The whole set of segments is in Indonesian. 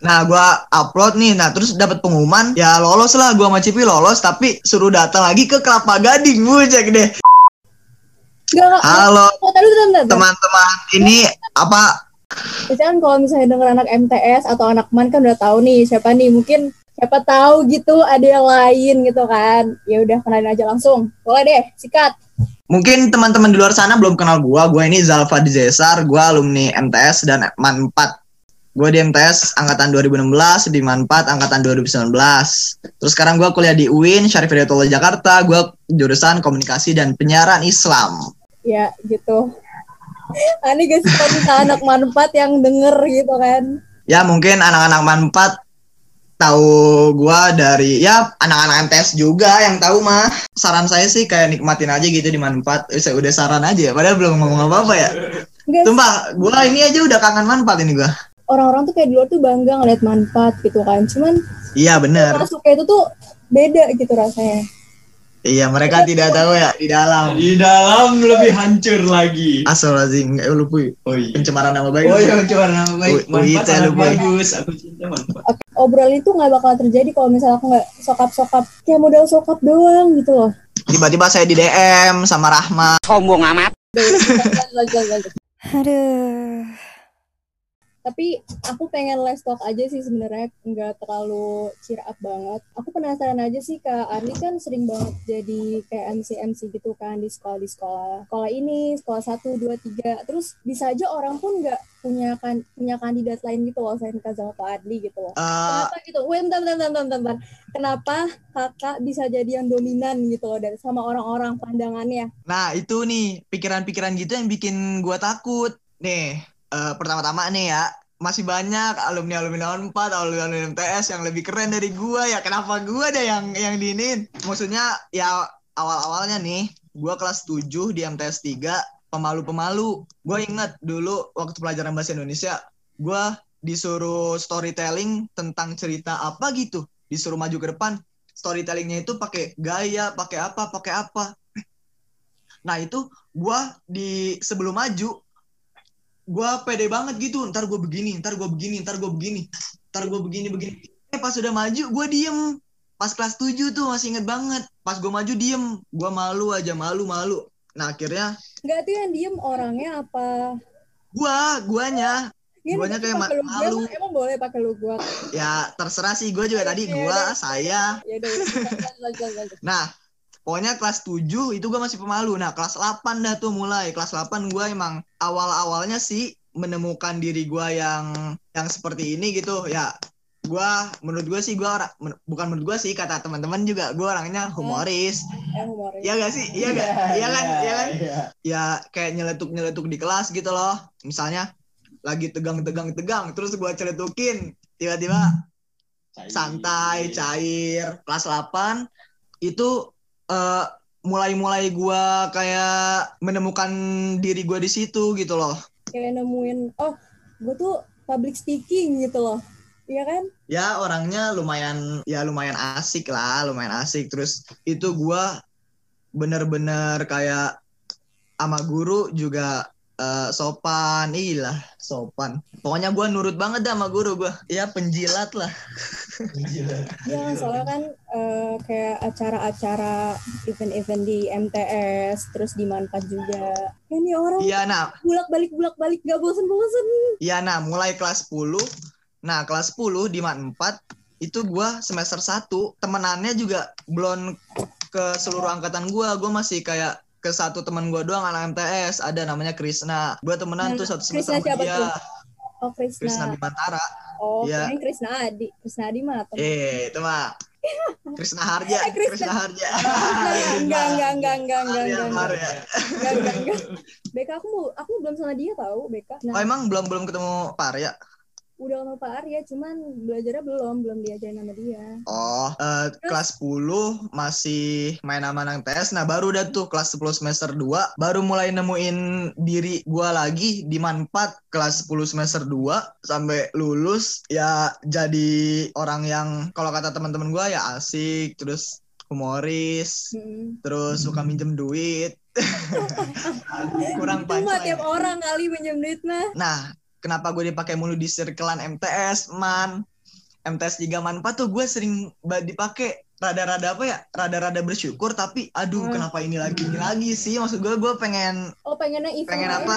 Nah, gua upload nih. Nah, terus dapat pengumuman, ya lolos lah gua sama Cipi lolos, tapi suruh datang lagi ke Kelapa Gading. Bujek deh. Enggak. Halo teman-teman. Ini apa Biasanya kan kalau misalnya denger anak MTS atau anak MAN kan udah tahu nih siapa nih. Mungkin siapa tahu gitu ada yang lain gitu kan. Ya udah kenalin aja langsung. Boleh deh, sikat. Mungkin teman-teman di luar sana belum kenal gua. Gua ini Zalfa Dizesar, gua alumni MTS dan MAN 4. Gua di MTS angkatan 2016, di MAN 4 angkatan 2019. Terus sekarang gua kuliah di UIN, Syarif Hidayatullah Jakarta. Gua jurusan komunikasi dan penyiaran Islam. Ya gitu. Ani guys kalau misalnya anak manfaat yang denger gitu kan. Ya mungkin anak-anak MAN 4 tahu gua dari ya anak-anak MTS juga yang tahu mah. Saran saya sih kayak nikmatin aja gitu di MAN 4. Saya udah saran aja ya, padahal belum ngomong apa-apa ya. Guys, Sumpah, gua ini aja udah kangen MAN 4 ini gua. Orang-orang tuh kayak di luar tuh bangga ngeliat manfaat gitu kan. Cuman Iya bener. masuknya itu tuh beda gitu rasanya. Iya, mereka tidak tahu ya di dalam. Di dalam lebih hancur lagi. Astagfirullahaladzim, eh lu puy. Oh iya. Pencemaran nama baik. Oh iya, coba nama baik. Ui- Ui, Manfaat itu sangat lu, bagus. Aku cinta manfaat. Oke, obrolan itu nggak bakal terjadi kalau misalnya aku nggak sokap-sokap kayak modal sokap doang gitu loh. Tiba-tiba saya di DM sama Rahma. sombong amat. Aduh. Tapi aku pengen less talk aja sih sebenarnya nggak terlalu cheer up banget. Aku penasaran aja sih Kak Arli kan sering banget jadi kayak MC MC gitu kan di sekolah di sekolah. Sekolah ini, sekolah satu, dua, tiga. Terus bisa aja orang pun nggak punya kan punya kandidat lain gitu loh selain Kak Zalfa Adli gitu loh. Eh, Kenapa gitu? Wait, bentar, bentar, bentar, bentar, bentar. Kenapa kakak bisa jadi yang dominan gitu loh dari sama orang-orang pandangannya? nah, itu nih pikiran-pikiran gitu yang bikin gua takut. Nih, eh, pertama-tama nih ya, masih banyak alumni-alumni 4, alumni MTS yang lebih keren dari gua ya. Kenapa gua ada yang yang diinin? Maksudnya ya awal-awalnya nih, gua kelas 7 di MTS 3 pemalu-pemalu. Gue inget dulu waktu pelajaran bahasa Indonesia, gue disuruh storytelling tentang cerita apa gitu, disuruh maju ke depan. Storytellingnya itu pakai gaya, pakai apa, pakai apa. Nah itu gue di sebelum maju, gue pede banget gitu. Ntar gue begini, ntar gue begini, ntar gue begini, ntar gue begini, begini. Eh pas udah maju, gue diem. Pas kelas 7 tuh masih inget banget. Pas gue maju diem, gue malu aja, malu, malu. Nah akhirnya Enggak tuh yang diem orangnya apa? gua guanya Gini, Guanya kayak ma- gua malu. emang, emang boleh pakai lu gua. ya terserah sih gua juga tadi Oke, gua deh. saya Ya nah pokoknya kelas 7 itu gua masih pemalu. Nah kelas 8 dah tuh mulai. Kelas 8 gua emang awal-awalnya sih menemukan diri gua yang yang seperti ini gitu. Ya gua menurut gua sih gua orang bukan menurut gua sih kata teman-teman juga gua orangnya humoris. Eh, humoris. Iya gak sih? Iya gak iya kan? iya kan? Iya. ya kayak nyeletuk-nyeletuk di kelas gitu loh. Misalnya lagi tegang-tegang-tegang terus gua celetukin tiba-tiba santai, cair. Kelas 8 itu eh, mulai-mulai gua kayak menemukan diri gua di situ gitu loh. Kayak nemuin, oh, gue tuh public speaking gitu loh. Iya kan? Ya orangnya lumayan ya lumayan asik lah, lumayan asik. Terus itu gua bener-bener kayak sama guru juga eh, sopan, ilah sopan. Pokoknya gua nurut banget dah sama guru gua. Ya penjilat lah. Iya kan, soalnya kan eh, kayak acara-acara event-event di MTS, terus di Manfaat juga. Ya nih orang Iya nah, bulak-balik bulak-balik gak bosen-bosen. iya nah mulai kelas 10. Nah, kelas 10 di MAN 4 itu gua semester 1 temenannya juga belum ke seluruh angkatan gua. Gua masih kayak ke satu teman gua doang anak MTS ada namanya Krisna. Gua temenan tuh satu semester Krisna sama siapa dia. tuh? Oh, Krisna. Krisna Bimantara. Oh, kirain Krisna Adi. Krisna Adi mah. Eh, itu mah Krisna Harja, Eh, Krisna. Krisna Harja. Enggak, enggak, enggak, enggak, enggak, enggak, enggak, Harja. enggak, enggak, enggak. Beka aku mau, aku belum sama dia tahu Beka. Oh, Nah, emang belum belum ketemu Parya? Udah sama Pak Arya, cuman belajarnya belum, belum diajarin sama dia. Oh, eh, kelas 10 masih main sama anak TS. Nah, baru udah tuh kelas 10 semester 2 baru mulai nemuin diri gua lagi di manfaat kelas 10 semester 2 sampai lulus ya jadi orang yang kalau kata teman-teman gua ya asik, terus humoris, Hmm. terus suka minjem duit. Kurang punchline. tiap orang kali minjem duit mah. Nah, kenapa gue dipakai mulu di circlean MTS, man? MTS 3 man 4 tuh gue sering dipakai rada-rada apa ya rada-rada bersyukur tapi aduh Hmm. kenapa ini lagi ini lagi sih maksud gue gue pengen Oh pengennya Pengen lain apa?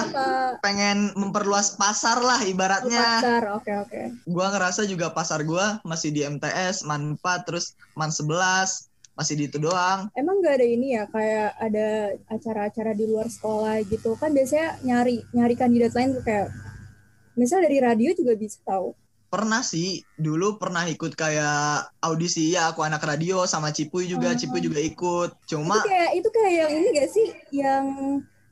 pengen memperluas pasar lah Oh, ibaratnya pasar, oke oke. gua ngerasa juga pasar gua masih di MTS man 4 terus man 11 masih di itu doang Emang nggak ada ini ya kayak ada acara-acara di luar sekolah gitu kan biasanya nyari nyari kandidat lain tuh kayak misal dari radio juga bisa tahu. pernah sih dulu pernah ikut kayak audisi ya aku anak radio sama Cipuy juga Oh. Cipuy juga ikut cuma Itu kayak itu kayak yang ini gak sih yang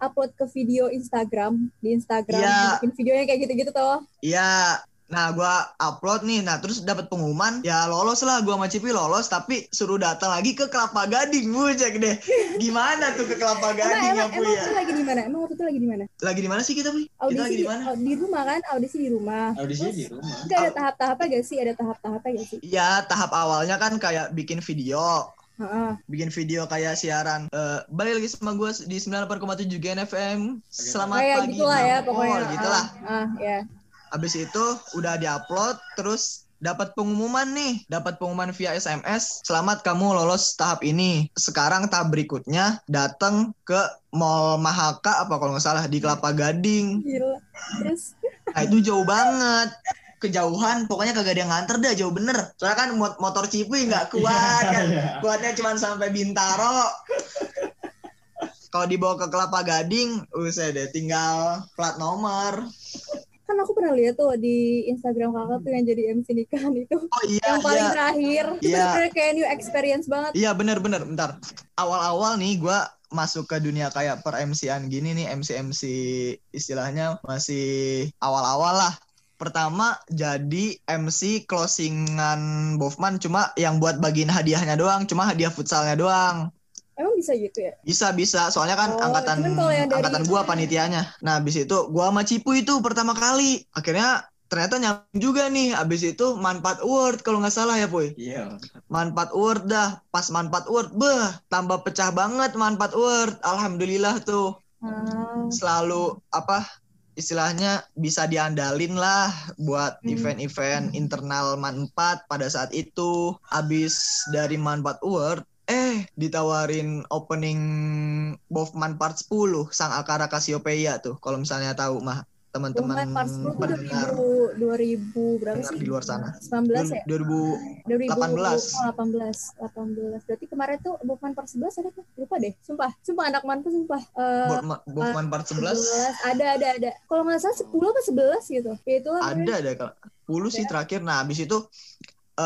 upload ke video Instagram di Instagram Iya. bikin videonya kayak gitu-gitu toh. Iya. Nah, gua upload nih. Nah, terus dapat pengumuman, ya lolos lah gua sama Cipi lolos, tapi suruh datang lagi ke Kelapa Gading. Bucek deh. Gimana tuh ke Kelapa Emang Gading ya, emang, Bu emang ya? itu lagi di mana? Emang waktu itu lagi di mana? Lagi di mana sih kita, Bu? Kita Audisi lagi di, di mana? di rumah kan? Audisi di rumah. Audisinya di rumah. Enggak ada tahap-tahapnya gak sih? Ada tahap-tahapnya gak sih? Iya, tahap awalnya kan kayak bikin video. Heeh. Bikin video kayak siaran. Eh, balik lagi sama gua di 98,7 GNFM. Selamat Kayak pagi. gitulah ya Nampol, pokoknya. gitu Ah, lah. Ah, ya. Habis itu udah diupload terus dapat pengumuman nih, dapat pengumuman via SMS. Selamat kamu lolos tahap ini. Sekarang tahap berikutnya datang ke Mall Mahaka apa kalau nggak salah di Kelapa Gading. Gila. Terus Nah, itu jauh banget. Kejauhan, pokoknya kagak ada yang nganter dah, jauh bener. Soalnya kan mot- motor Cipuy nggak kuat kan. Kuatnya cuma sampai Bintaro. Kalau dibawa ke Kelapa Gading, usah deh tinggal plat nomor. Kan aku pernah lihat tuh di Instagram kakak tuh yang jadi MC nikahan itu. Oh iya, yang paling iya. terakhir. Itu Iya. bener-bener kayak new experience banget. Iya bener-bener, bentar. Awal-awal nih gue masuk ke dunia kayak per MC-an gini nih, MC-MC istilahnya masih awal-awal lah. Pertama jadi MC closingan Bofman cuma yang buat bagiin hadiahnya doang, cuma hadiah futsalnya doang. Emang bisa gitu ya? Bisa bisa, soalnya kan Oh, angkatan yang dari- angkatan gua panitianya. Nah, habis itu gua sama Cipu itu pertama kali. Akhirnya ternyata nyambung juga nih. Habis itu manfaat award kalau nggak salah ya, Puy. Iya. Manfaat award dah. Pas manfaat award, beh, tambah pecah banget manfaat award. Alhamdulillah tuh. Ah, Selalu apa istilahnya bisa diandalin lah buat Hmm. event-event internal manfaat pada saat itu. Habis dari manfaat award, eh ditawarin opening Bofman Part 10 Sang Akara Cassiopeia tuh. Kalau misalnya tahu mah teman-teman Bukan Part 10 tuh pendengar 2000, 2000 berapa sih? di luar sana. 19 ya? 2000 2000, 18. Oh, 18. 18. Berarti kemarin tuh Bokman Part 11 ada kan? Lupa deh. Sumpah. Sumpah anak mantu sumpah. Eh, Bofman Bofman Part 11 Ada, ada, ada. Kalau nggak salah 10 apa 11 gitu. Ya itu ada deh kalau 10 sih terakhir. Nah, habis itu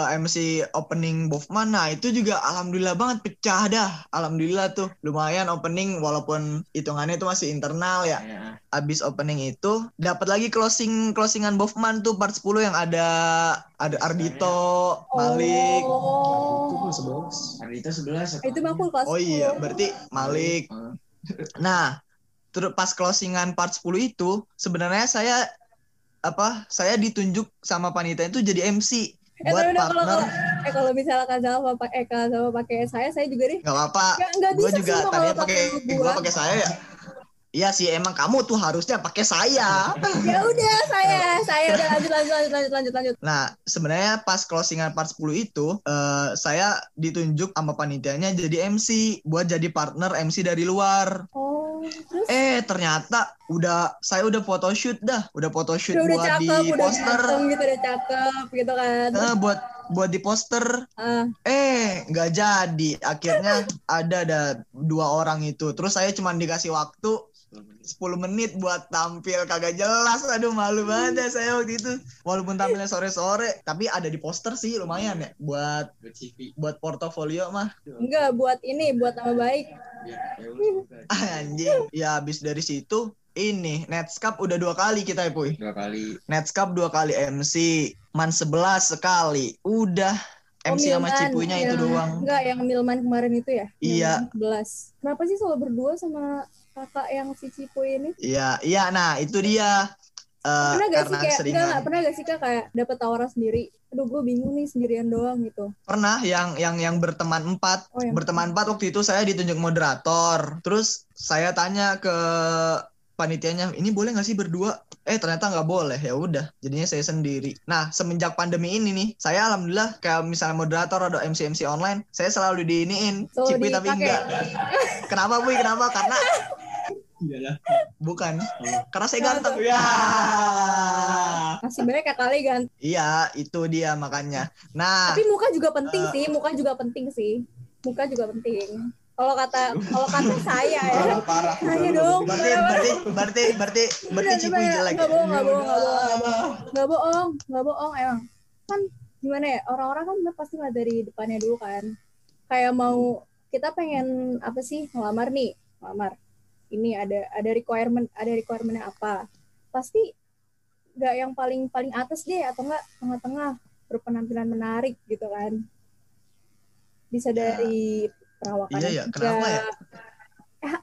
eh, MC opening Bofman nah itu juga alhamdulillah banget pecah dah. Alhamdulillah tuh. Lumayan opening walaupun hitungannya itu masih internal ya. Ya. Abis opening itu dapat lagi closing closingan Bofman tuh part 10 yang ada ada Ardito, Malik. Oh. Hari itu sebelas. Itu mah aku kelas Oh iya, 10. berarti Malik. Oh. Nah, terus pas closingan part 10 itu sebenarnya saya apa? Saya ditunjuk sama panitia itu jadi MC Eh, buat tapi udah kalau partner. kalau eh kalau misalkan sama Pak Eka sama pakai saya, saya juga deh. Gak apa-apa. Nggak Gue juga kalau pakai pakai gue gua. pakai saya ya. Iya sih, emang kamu tuh harusnya pakai saya. Ya udah saya, saya udah lanjut lanjut lanjut lanjut lanjut lanjut. Nah, sebenarnya pas closingan part 10 itu, eh, saya ditunjuk sama panitianya jadi MC buat jadi partner MC dari luar. Oh, terus Eh, ternyata udah saya udah photoshoot dah, udah photoshoot udah, udah buat cakep, di udah poster. ganteng gitu, udah cakep gitu kan. Eh, buat buat di poster. Ah, Eh, nggak jadi. Akhirnya ada ada dua orang itu. Terus saya cuma dikasih waktu 10 menit buat tampil kagak jelas. Aduh, malu banget ya saya waktu itu. Walaupun tampilnya sore-sore, tapi ada di poster sih lumayan ya buat Buat CV. buat portofolio mah. enggak buat ini, buat nama baik. Ya, ya udah. Anjing. Ya habis dari situ ini Netscape udah dua kali kita ya, Puy. Dua kali. Netscape dua kali MC, Man 11 sekali. Udah Oh, MC sama Milman. Cipunya itu Yang- doang. Enggak, yang Milman kemarin itu ya? Iya. Milman 11. Kenapa sih selalu berdua sama kakak yang si Cipu ini? Iya, iya nah itu dia. Eh, pernah gak sih kayak, seringan. enggak, pernah gak sih kak kayak dapet tawaran sendiri? Aduh, gue bingung nih sendirian doang gitu. Pernah yang yang yang berteman empat, Oh, yang berteman empat waktu itu saya ditunjuk moderator. Terus saya tanya ke panitianya ini boleh nggak sih berdua eh ternyata nggak boleh ya udah jadinya saya sendiri nah semenjak pandemi ini nih saya alhamdulillah kayak misalnya moderator atau MC MC online saya selalu diiniin Selalu cipui tapi enggak kenapa bu kenapa karena Iyalah. bukan karena saya ganteng ya Masih banyak ya kali kan. iya itu dia makanya nah Tapi muka juga penting eh. sih, muka juga penting sih. Muka juga penting. Kalau kata kalau kata saya ya, Parah, parah. saya dong. berarti berarti berarti berarti berarti Udah, cipui coba ya. jelek bohong, nggak bohong, nggak bohong. Apa? Nggak bohong, nggak bohong emang. Kan gimana ya, orang-orang kan pasti ngeliat dari depannya dulu kan. Kayak mau kita pengen apa sih ngelamar nih, ngelamar. Ini ada ada requirement, ada requirementnya apa? Pasti nggak yang paling paling atas deh atau enggak tengah-tengah berpenampilan menarik gitu kan. Bisa dari perawakan Iya ya, kenapa ya? Eh,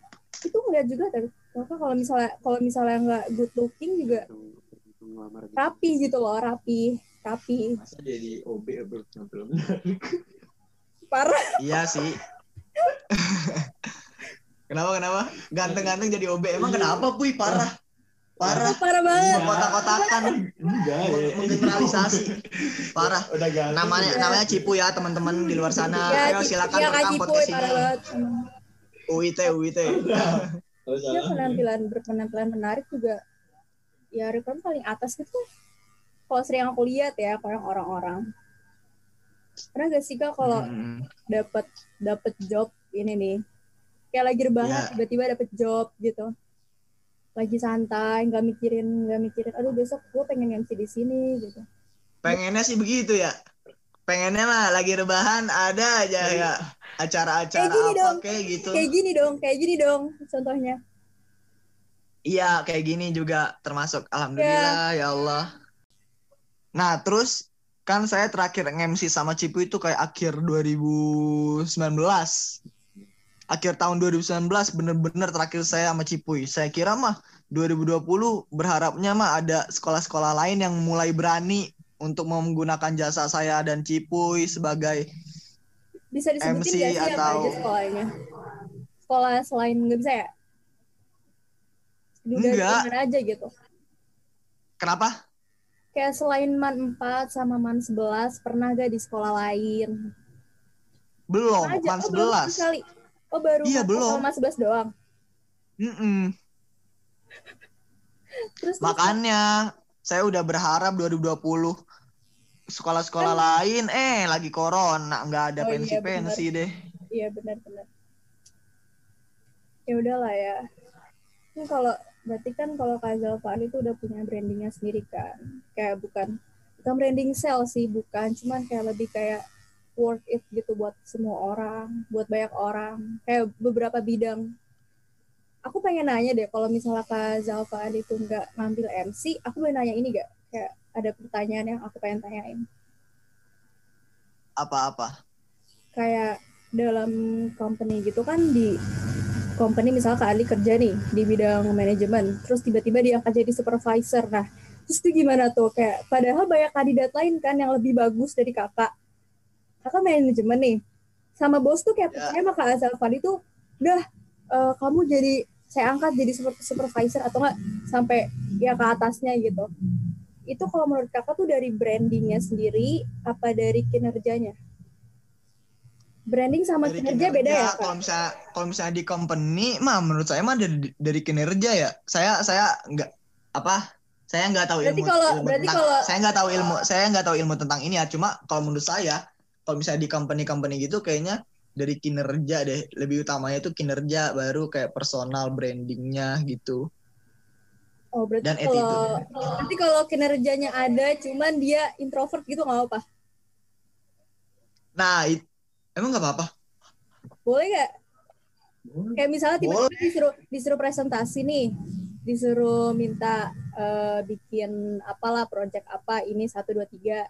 itu ngeliat juga tapi Kenapa kalau misalnya kalau misalnya nggak good looking juga rapi gitu loh rapi rapi. Masa jadi OB berpenampilan parah. Iya sih kenapa kenapa? Ganteng-ganteng jadi OB emang kenapa puy? Parah. Parah. Parah banget. Kotak-kotakan. Enggak ya. menggeneralisasi. Parah. Udah ganteng. namanya namanya Cipu ya teman-teman di luar sana. Ya, ayo silakan ya, rekam podcast ini. UIT UIT dia salah. penampilan berpenampilan menarik juga. Ya rekan paling atas gitu kalau sering aku lihat ya orang-orang. Pernah gak sih kak kalau Hmm. dapat dapat job ini nih kayak lagi rebahan Iya. tiba-tiba dapat job gitu lagi santai nggak mikirin nggak mikirin aduh besok gue pengen MC di sini gitu pengennya sih begitu ya pengennya mah lagi rebahan ada aja ya acara-acara Kayak gini apa dong. kayak gitu kayak gini dong kayak gini dong contohnya Iya, kayak gini juga termasuk alhamdulillah ya Allah. Nah, terus kan saya terakhir nge-MC sama Cipu itu kayak akhir 2019. Akhir tahun 2019 bener-bener terakhir saya sama Cipuy. Saya kira mah 2020 berharapnya mah ada sekolah-sekolah lain yang mulai berani untuk menggunakan jasa saya dan Cipuy sebagai bisa disebutin MC gak sih apa atau- aja sekolahnya sekolah selain nggak bisa ya Udah Enggak. aja gitu kenapa? kayak selain man 4 sama man 11 pernah gak di sekolah lain Belum, aja. man oh, belum 11. sekali oh baru Iya, belum. man 11 doang Mm-mm. terus terus- Makanya saya udah berharap 2020 sekolah-sekolah lain eh lagi corona nggak ada Kan Oh iya, pensi-pensi deh. Iya benar-benar. Ya udahlah ya. Ini kalau berarti kan kalau Kak Zalfan itu udah punya brandingnya sendiri kan. Kayak bukan bukan branding sales sih, bukan. Cuman kayak lebih kayak worth it gitu buat semua orang, buat banyak orang. Kayak beberapa bidang. Aku pengen nanya deh, kalau misalnya Kak Zalfan itu nggak ngambil MC, aku pengen nanya ini gak? Kayak ada pertanyaan yang aku pengen tanyain. Apa-apa? kayak dalam company gitu kan di company misalnya Kak Ali kerja nih di bidang manajemen terus tiba-tiba diangkat jadi supervisor nah terus itu gimana tuh kayak padahal banyak kandidat lain kan yang lebih bagus dari kakak kakak manajemen nih sama bos tuh kayak Ya. percaya sama Kak Azal Fadi tuh udah eh, kamu jadi saya angkat jadi super- supervisor atau enggak sampai ya ke atasnya gitu itu kalau menurut kakak tuh dari brandingnya sendiri apa dari kinerjanya branding sama Dari kinerja, beda ya Kalau kak misalnya kalau misalnya di company mah menurut saya mah dari, dari kinerja ya. Saya saya nggak apa? Saya nggak tahu Berarti ilmu, kalau- ilmu berarti tentang kalau- saya nggak tahu ilmu saya nggak tahu ilmu tentang ini ya. Cuma kalau menurut saya kalau misalnya di company-company gitu kayaknya dari kinerja deh lebih utamanya itu kinerja baru kayak personal brandingnya gitu. Oh berarti dan kalau attitude. berarti kalau kinerjanya ada cuman dia introvert gitu nggak apa Nah, it- emang nggak apa-apa. boleh nggak? Kayak misalnya tiba-tiba disuruh disuruh presentasi nih disuruh minta eh, bikin apalah project apa ini satu dua tiga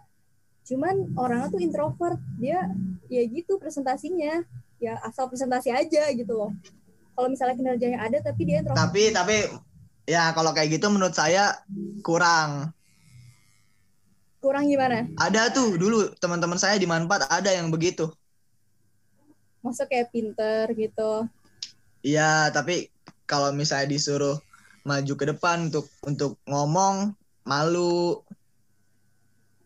cuman orangnya tuh introvert dia ya gitu presentasinya ya asal presentasi aja gitu loh kalau misalnya kinerjanya ada tapi dia introvert Tapi tapi ya kalau kayak gitu menurut saya kurang. kurang gimana Ada tuh dulu teman-teman saya di Manfaat ada yang begitu. masuk kayak pinter gitu Iya, tapi kalau misalnya disuruh maju ke depan untuk untuk ngomong malu.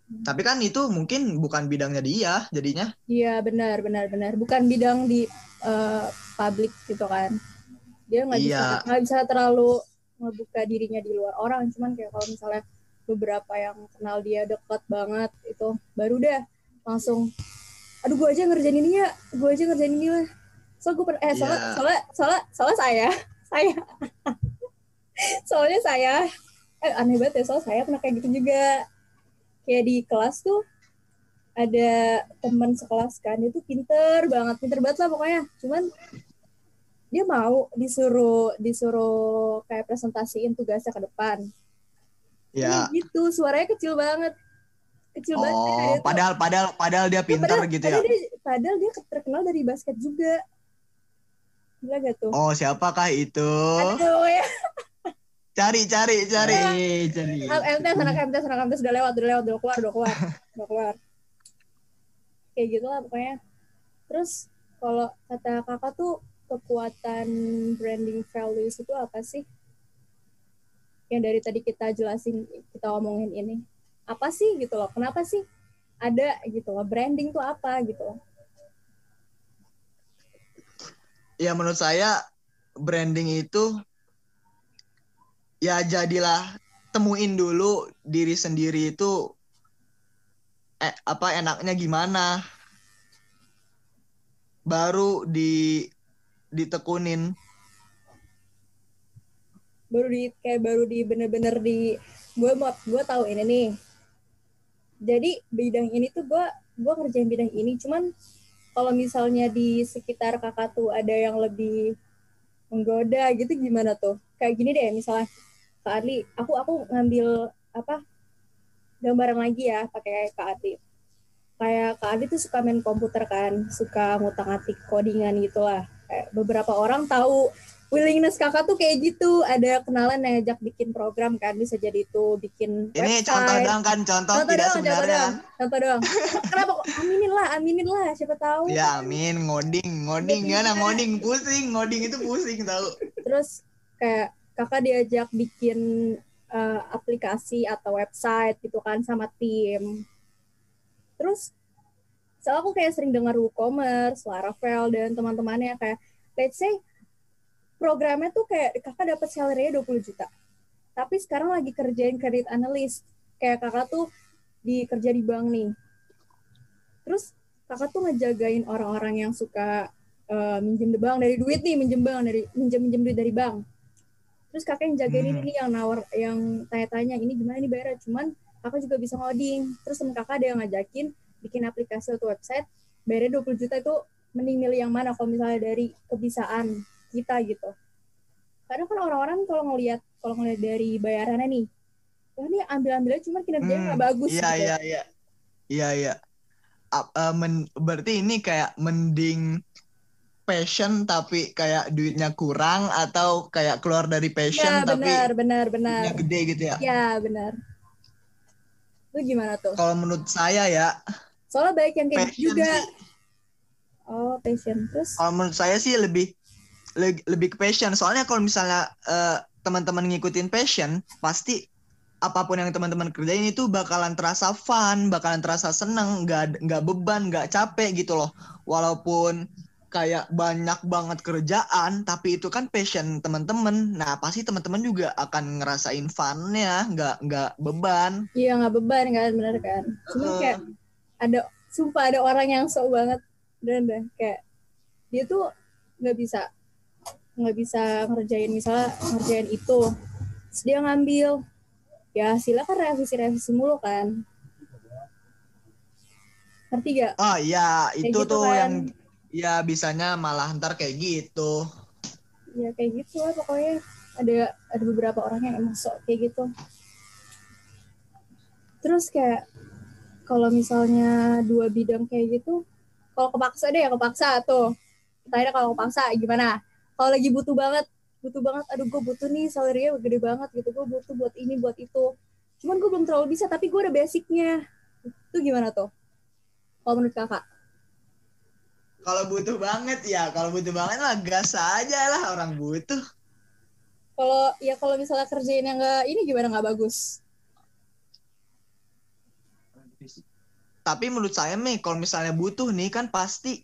Tapi kan itu mungkin bukan bidangnya dia jadinya. Iya benar benar benar. Bukan bidang di eh, publik gitu kan. Dia nggak bisa Iya. nggak bisa terlalu ngebuka dirinya di luar orang. Cuman kayak kalau misalnya beberapa yang kenal dia dekat banget itu baru deh langsung aduh gue aja ngerjain ini ya gue aja ngerjain ini lah so gue eh soalnya Iya. soalnya soalnya soalnya saya saya soalnya saya eh, aneh banget ya soalnya saya pernah kayak gitu juga kayak di kelas tuh ada teman sekelas kan dia tuh pinter banget pinter banget lah pokoknya. Cuman dia mau disuruh disuruh kayak presentasiin tugasnya ke depan. Ya. Kayak gitu. Suaranya kecil banget. Kecil banget Oh, tuh- padahal padahal padahal dia Ya, padahal- gitu ya. padahal dia, padahal dia terkenal dari basket juga. Gila gak tuh? Oh, siapakah itu? aduh ya Cari cari cari. Eh, jadi. MTS anak MTS anak MTS udah lewat udah lewat udah keluar udah keluar udah keluar. Kayak gitu lah pokoknya. Terus kalau kata kakak tuh kekuatan branding values itu apa sih? Yang dari tadi kita jelasin kita omongin ini. Apa sih gitu loh? Kenapa sih ada gitu loh? Branding tuh apa gitu? Loh Ya menurut saya branding itu ya jadilah temuin dulu diri sendiri itu eh, apa enaknya gimana. Baru di ditekunin. baru di kayak baru di bener-bener di gue mau gue tahu ini nih jadi bidang ini tuh gue gue ngerjain bidang ini cuman kalau misalnya di sekitar kakak tuh ada yang lebih menggoda gitu gimana tuh kayak gini deh misalnya kak Adli aku aku ngambil apa gambaran lagi ya pakai kak Adli kayak kak Adli tuh suka main komputer kan suka ngutak-ngatik codingan gitu lah Kayak beberapa orang tahu willingness kakak tuh kayak gitu ada kenalan yang ngajak bikin program kan bisa jadi itu bikin Ini website. contoh doang kan, contoh, Contoh tidak doang, contoh sebenarnya doang. kan. contoh doang kenapa kok aminin lah aminin lah siapa tahu Ya amin, ngoding, ngoding ya, ngoding pusing, ngoding itu pusing tahu. terus kayak kakak diajak bikin eh, aplikasi atau website gitu kan sama tim. Terus soalnya aku kayak sering dengar WooCommerce, Laravel dan teman-temannya kayak let's say programnya tuh kayak kakak dapat salary-nya 20 juta. Tapi sekarang lagi kerjain credit analyst. Kayak kakak tuh di kerja di bank nih. Terus kakak tuh ngejagain orang-orang yang suka eh, minjem di bank dari duit nih minjem bank dari minjem minjem duit dari bank terus kakak yang jagain Hmm. ini yang nawar yang tanya-tanya ini gimana nih bayarnya cuman kakak juga bisa ngoding terus temen kakak ada yang ngajakin bikin aplikasi atau website bayarnya 20 juta itu mending milih yang mana kalau misalnya dari kebisaan kita gitu karena kan orang-orang kalau ngelihat kalau ngelihat dari bayarannya nih wah ini ambil-ambilnya cuman kinerjanya nggak Hmm, bagus Iya, gitu iya, iya. Iya, iya. Men- berarti ini kayak mending passion tapi kayak duitnya kurang atau kayak keluar dari passion ya tapi benar benar benar gede gitu ya. ya benar lu gimana tuh Kalau menurut saya ya, soalnya baik yang kayak passion gitu juga sih. oh passion terus Kalau menurut saya sih lebih le- lebih ke passion. Soalnya kalau misalnya eh, teman-teman ngikutin passion, pasti apa pun yang teman-teman kerjain itu bakalan terasa fun, bakalan terasa seneng, nggak nggak beban, nggak capek gitu loh. Walaupun kayak banyak banget kerjaan, tapi itu kan passion teman-teman. Nah pasti teman-teman juga akan ngerasain funnya, nggak nggak beban. iya nggak beban kan benar kan cuma Eh, kayak ada sumpah ada orang yang sok banget dan deh kayak dia tuh nggak bisa nggak bisa ngerjain misalnya ngerjain itu terus dia ngambil ya hasilnya kan revisi-revisi mulu kan ngerti gak? Oh iya, Kayak itu gitu tuh kan. yang ya bisanya malah ntar kayak gitu. ya kayak gitu lah pokoknya. Ada ada beberapa orang yang emang sok kayak gitu. Terus kayak kalau misalnya dua bidang kayak gitu kalau kepaksa deh ya kepaksa tuh. Tanya kalau kepaksa gimana? Kalau lagi butuh banget butuh banget aduh gue butuh nih salary-nya gede banget gitu. Gue butuh buat ini buat itu. Cuman gue belum terlalu bisa tapi gue ada basicnya. Itu gimana tuh? Kalau menurut kakak Kalau butuh banget ya, kalau butuh banget lah gas aja lah orang butuh. Kalau ya kalau misalnya kerjain yang nggak ini gimana nggak bagus? Tapi menurut saya nih kalau misalnya butuh nih kan pasti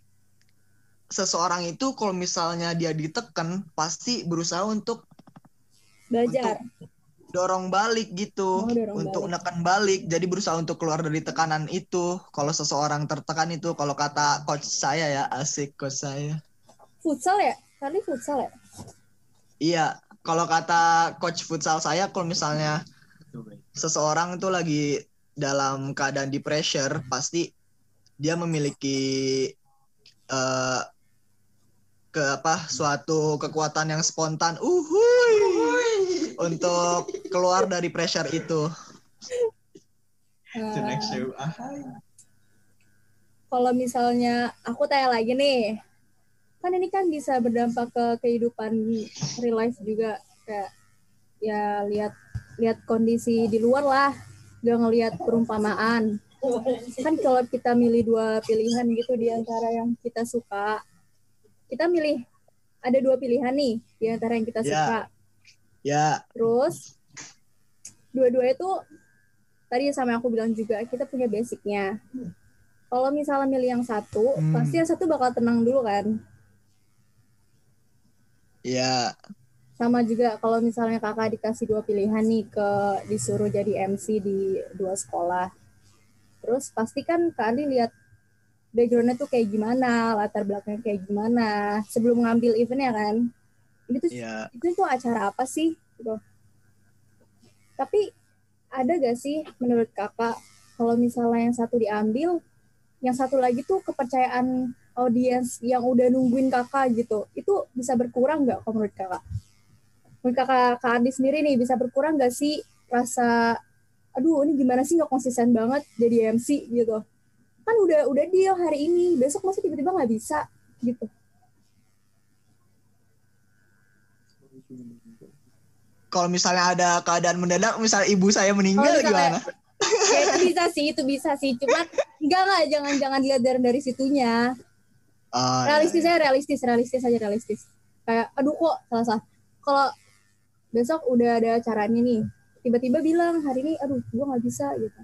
seseorang itu kalau misalnya dia ditekan pasti berusaha untuk Belajar. Dorong balik gitu Oh, dorong untuk balik. menekan balik jadi berusaha untuk keluar dari tekanan itu kalau seseorang tertekan itu kalau kata coach saya ya asik coach saya Futsal ya? Tadi futsal ya? iya kalau kata coach futsal saya kalau misalnya seseorang itu lagi dalam keadaan di pressure pasti dia memiliki eh ke apa suatu kekuatan yang spontan uhuy untuk keluar dari pressure itu The next show. Ah, kalau misalnya aku tanya lagi nih, kan ini kan bisa berdampak ke kehidupan real life juga kayak ya lihat lihat kondisi di luar lah, gak ngelihat perumpamaan. Kan kalau kita milih dua pilihan gitu di antara yang kita suka, kita milih ada dua pilihan nih di antara yang kita Ya. suka. Ya Terus dua-dua itu tadi sama yang aku bilang juga kita punya basicnya. Kalau misalnya milih yang satu, Hmm. pasti yang satu bakal tenang dulu kan. ya Sama juga kalau misalnya kakak dikasih dua pilihan nih ke disuruh jadi MC di dua sekolah. Terus pasti kan Kak Andi lihat backgroundnya tuh kayak gimana, latar belakangnya kayak gimana sebelum ngambil eventnya kan. Ini tuh ya itu tuh acara apa sih gitu. Tapi ada gak sih menurut kakak kalau misalnya yang satu diambil, yang satu lagi tuh kepercayaan audiens yang udah nungguin kakak gitu, itu bisa berkurang nggak kalau menurut kakak? Menurut kakak Kak Adi sendiri nih bisa berkurang nggak sih rasa aduh ini gimana sih nggak konsisten banget jadi MC gitu kan udah udah deal hari ini besok masih tiba-tiba nggak bisa gitu kalau misalnya ada keadaan mendadak misalnya ibu saya meninggal Oh, gimana? Ya, itu bisa sih itu bisa sih. Cuman enggak enggak jangan jangan dilihat dari dari situnya. Ya, realistis ya. aja realistis realistis aja realistis. Kayak aduh kok salah salah. Kalau besok udah ada acaranya nih tiba-tiba bilang hari ini aduh gue nggak bisa gitu.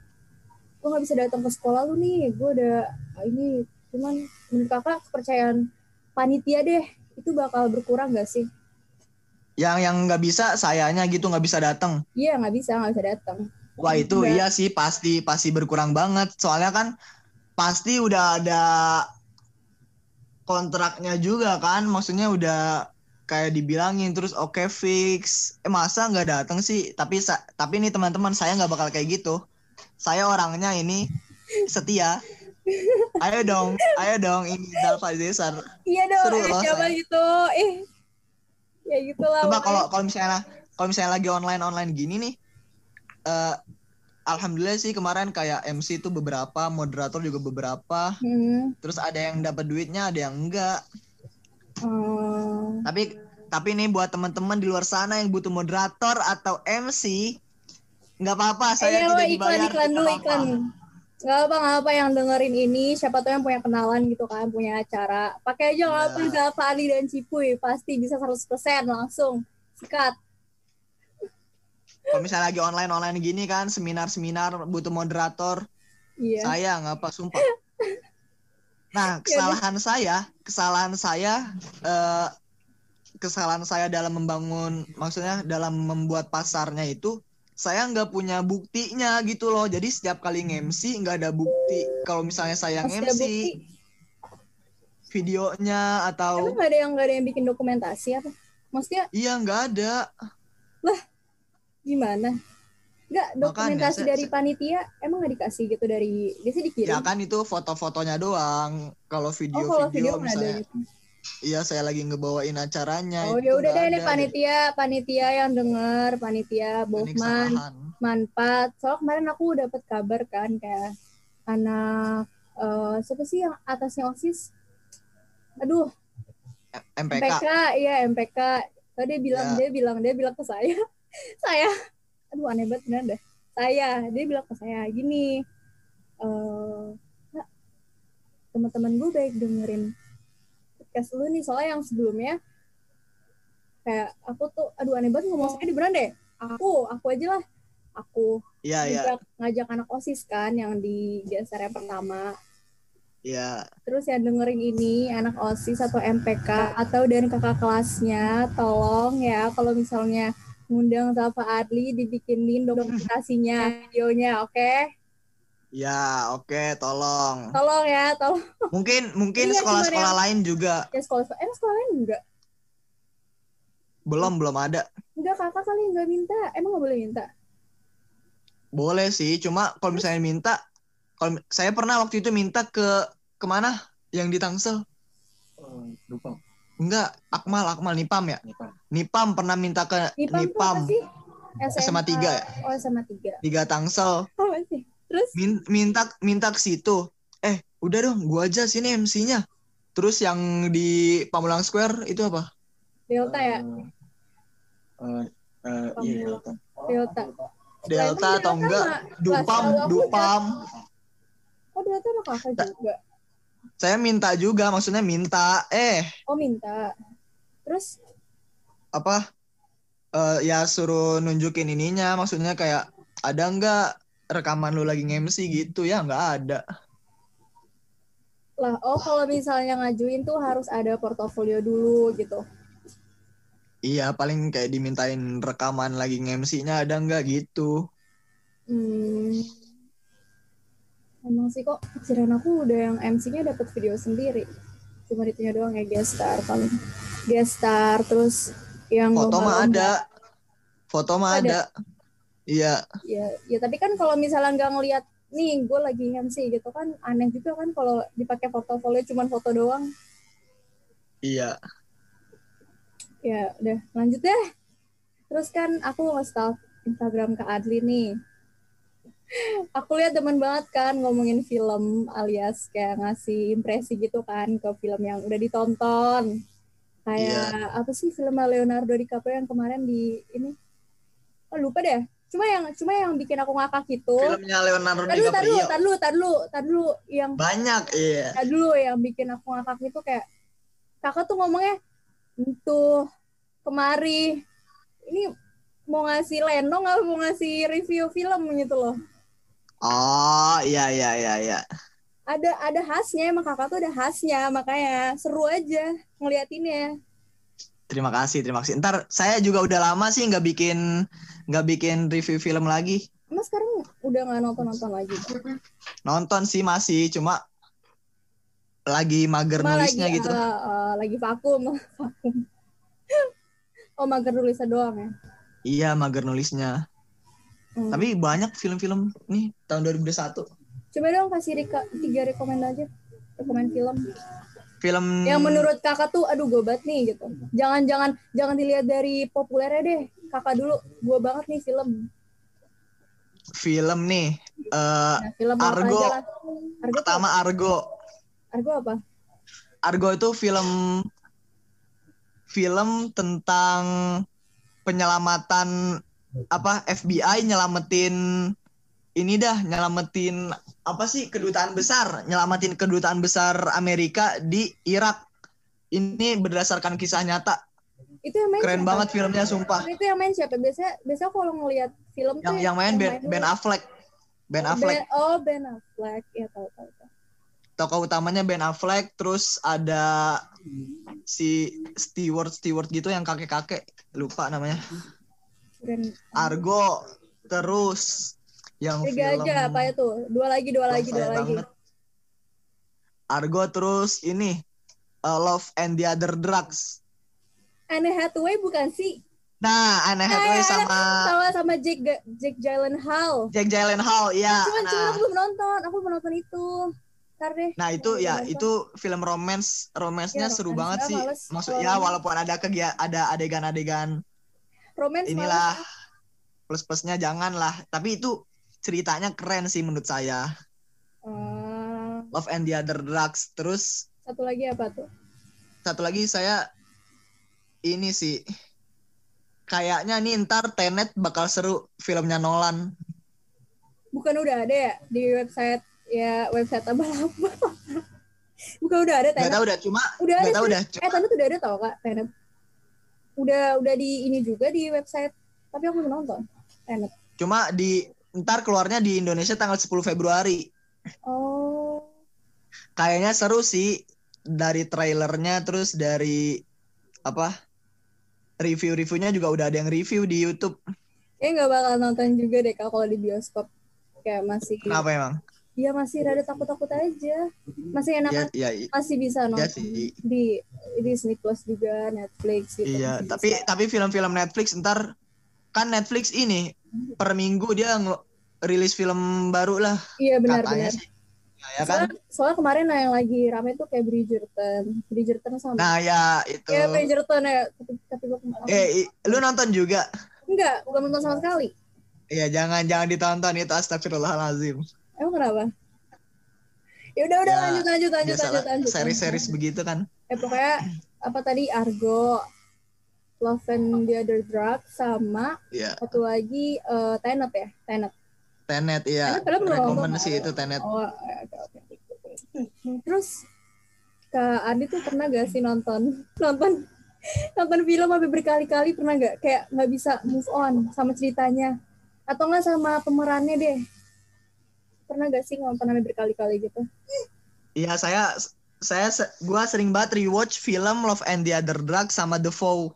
Gue nggak bisa datang ke sekolah lu nih gue udah ah, ini. Cuman menurut kakak kepercayaan panitia deh itu bakal berkurang gak sih yang yang nggak bisa sayanya gitu nggak bisa datang iya nggak bisa nggak bisa datang Wah itu Enggak. iya sih pasti pasti berkurang banget. Soalnya kan pasti udah ada kontraknya juga kan. Maksudnya udah kayak dibilangin terus oke fix. Eh masa nggak datang sih? Tapi tapi ini teman-teman saya nggak bakal kayak gitu. Saya orangnya ini setia. Ayo dong ayo dong ini Dalfa Desar iya dong Seru loh, saya. gitu? Eh ya gitu lah coba kalau kalau misalnya kalau misalnya lagi online online gini nih eh alhamdulillah sih kemarin kayak MC itu beberapa moderator juga beberapa. Hmm, terus ada yang dapat duitnya ada yang enggak. Hmm. tapi tapi nih buat teman-teman di luar sana yang butuh moderator atau MC nggak apa-apa saya Eh, tidak iklan, dibayar iklan tidak dulu, iklan. Gak apa nggak apa yang dengerin ini, siapa tuh yang punya kenalan gitu kan, punya acara. Pakai aja nggak Iya. perlu Zalfa Ali dan Cipuy, pasti bisa 100% langsung. Sikat. kalau misalnya lagi online online gini kan seminar-seminar butuh moderator Iya. saya nggak apa sumpah nah kesalahan saya kesalahan saya eh, kesalahan saya dalam membangun maksudnya dalam membuat pasarnya itu saya nggak punya buktinya gitu loh jadi setiap kali nge-MC nggak ada bukti kalau misalnya saya nge-MC videonya atau Emang gak ada yang nggak ada yang bikin dokumentasi apa? Maksudnya iya nggak ada gimana? Enggak, Makanya, dokumentasi saya- dari saya- panitia emang nggak dikasih gitu dari biasanya dikirim. ya kan itu foto-fotonya doang kalau oh, kalau video-video video nggak ada misalnya gitu. Iya saya lagi ngebawain acaranya Oh, ya udah deh ini panitia, panitia yang denger, panitia kesalahan. manfaat. Soalnya kemarin aku dapat kabar kan kayak anak eh, siapa sih yang atasnya OSIS? Aduh, MPK MPK, iya MPK. Tadi dia bilang Ya. dia bilang dia bilang ke saya, saya, aduh aneh banget beneran deh. Saya, dia bilang ke saya gini, eh "Nak, teman-teman gue baik dengerin podcast lu nih soalnya yang sebelumnya kayak aku tuh aduh aneh banget ngomong sekali beneran deh aku aku aja lah aku iya. ngajak, ngajak anak osis kan yang di geser yang pertama Iya. terus yang dengerin ini anak osis atau MPK atau dan kakak kelasnya tolong ya kalau misalnya ngundang Zalfa Adli dibikinin dokumentasinya videonya oke Ya, oke, tolong. tolong ya tolong Mungkin mungkin sekolah-sekolah lain juga ya sekolah eh sekolah lain enggak belum belum ada. enggak kakak kali enggak minta emang nggak boleh minta Boleh sih, cuma kalau misalnya minta, kalau saya pernah waktu itu minta ke ke mana? Yang di Tangsel? Oh, lupa. Enggak, Akmal, Akmal Nipam ya. Nih, Pak. Nipam pernah minta ke Nipam, Nipam, sih SMA 3 ya, oh SMA 3 tiga Tangsel. apa sih terus Min- minta minta ke situ. Eh, udah dong, gua aja sini MC-nya. Terus yang di Pamulang Square itu apa? Delta ya Eh, eh, iya, Delta. Delta Delta atau enggak? Delta mah- Dupam, Dupam. oh Delta sama kakak juga Saya minta juga, maksudnya minta. Eh, oh minta terus apa? Eh ya suruh nunjukin ininya, maksudnya kayak ada enggak rekaman lu lagi nge-MC gitu ya nggak ada. lah oh kalau misalnya ngajuin tuh harus ada portofolio dulu gitu Iya, paling kayak dimintain rekaman lagi nge-MC-nya ada enggak gitu. hmm. emang sih kok pikiran aku udah yang MC-nya dapat video sendiri cuma itunya doang ya guest star paling guest star terus yang Foto mah ada. Foto mah Ada. ada. Iya, ya ya tapi kan kalau misalnya nggak ngelihat nih gue lagi MC gitu kan aneh juga kan kalau dipakai portofolio cuman foto doang. Iya. ya udah lanjut deh. Terus kan aku nge-stalk Instagram Kak Adli nih. Aku lihat teman banget kan ngomongin film alias kayak ngasih impresi gitu kan ke film yang udah ditonton. Kayak apa sih film Leonardo DiCaprio yang kemarin di ini? Oh lupa deh cuma yang cuma yang bikin aku ngakak gitu Filmnya Leonardo dulu, DiCaprio. tar dulu, tar dulu. Yang Banyak, iya. tar dulu yang bikin aku ngakak itu kayak kakak tuh ngomongnya itu kemari ini mau ngasih lenong apa mau ngasih review film gitu loh. Oh, iya iya iya iya. Ada ada khasnya emang kakak tuh ada khasnya makanya seru aja ngeliatinnya. Terima kasih, terima kasih. Ntar saya juga udah lama sih nggak bikin nggak bikin review film lagi. Emang sekarang udah nggak nonton nonton lagi? Nonton sih masih, cuma lagi mager Cuma nulisnya lagi gitu. eh, eh, lagi vakum, vakum. oh mager nulisnya doang ya. Iya, mager nulisnya. Hmm. Tapi banyak film-film nih tahun 2021. Coba dong kasih reka, tiga rekomend aja. Rekomend film. Film Yang menurut kakak tuh aduh gue banget nih gitu. Jangan jangan jangan dilihat dari populernya deh. Kakak dulu gue banget nih film. film nih eh Nah, film apa Argo. lah. Argo pertama tuh, Argo. Argo apa? Argo itu film film tentang penyelamatan apa FBI nyelamatin ini dah nyelamatin apa sih kedutaan besar nyelamatin kedutaan besar Amerika di Irak ini berdasarkan kisah nyata Itu yang main keren siapa? banget filmnya sumpah Itu yang main siapa? Biasanya biasanya kalau ngelihat film yang tuh yang main Ben, Ben Affleck Ben Oh, Affleck oh Ben Affleck. Ya tahu tahu. tahu. tokoh utamanya Ben Affleck terus ada si Stewart Stewart gitu yang kakek kakek lupa namanya. Argo terus yang Tiga film aja apa itu? Dua lagi, dua lagi, dua lagi. banget. Argo terus ini uh, Love and the Other Drugs. Anne Hathaway bukan sih? Nah, Anne Hathaway Eh, sama Sama sama Jake Jake Gyllenhaal. Jack Gyllenhaal, ya. Cuman cuman Nah, aku belum nonton. Aku belum nonton itu. Ntar deh. nah itu ya nonton. itu film romance, romansnya Ya, seru romance. banget Ah, sih. males. Maksud ya walaupun ada kegia ada adegan-adegan romance inilah plus-plusnya jangan lah. Tapi itu ceritanya keren sih menurut saya. Eh, Love and the Other Drugs. Terus satu lagi apa tuh? satu lagi saya ini sih kayaknya nih ntar Tenet bakal seru filmnya Nolan. Bukan udah ada ya di website ya website abal-abal. Bukan udah ada Gak Tenet. tau udah cuma Udah ada. gak tau sih. udah Eh cuma Tenet udah ada tau kak Tenet. udah udah di ini juga di website tapi aku belum nonton Tenet Cuma di ntar keluarnya di Indonesia tanggal 10 Februari. oh Kayaknya seru sih dari trailernya terus dari apa? Review-reviewnya juga udah ada yang review di YouTube. kayak nggak bakal nonton juga deh kalau di bioskop kayak masih Kenapa emang? Iya masih rada takut-takut aja masih enak Ya, ya, masih bisa ya nonton sih. di Disney Plus juga Netflix gitu Iya, tapi bisa. tapi film-film Netflix ntar kan Netflix ini per minggu dia rilis film baru lah iya benar katanya benar sih. Ya, ya kan? soalnya, soalnya kemarin nah, yang lagi rame tuh kayak Bridgerton Bridgerton sama Nah, ya itu. ya Bridgerton ya tapi, tapi gue kemarin Eh, lu nonton juga? enggak bukan nonton sama sekali Iya, jangan jangan ditonton itu astagfirullahalazim. emang kenapa ya udah udah Ya, lanjut lanjut lanjut lanjut lanjut seri-series begitu kan. eh pokoknya apa tadi Argo Love and the Other Drug sama Iya, satu lagi eh, Tenet ya Tenet Tenet iya. Tenet padahal belum Rekomen nonton. sih itu Tenet. Oh, oke oke. Terus Kak Adi tuh pernah gak sih nonton nonton nonton film sampai berkali-kali pernah gak kayak nggak bisa move on sama ceritanya atau nggak sama pemerannya deh pernah gak sih nonton sampai berkali-kali gitu Iya, saya saya gua sering banget rewatch film Love and the Other Drugs sama The Foe.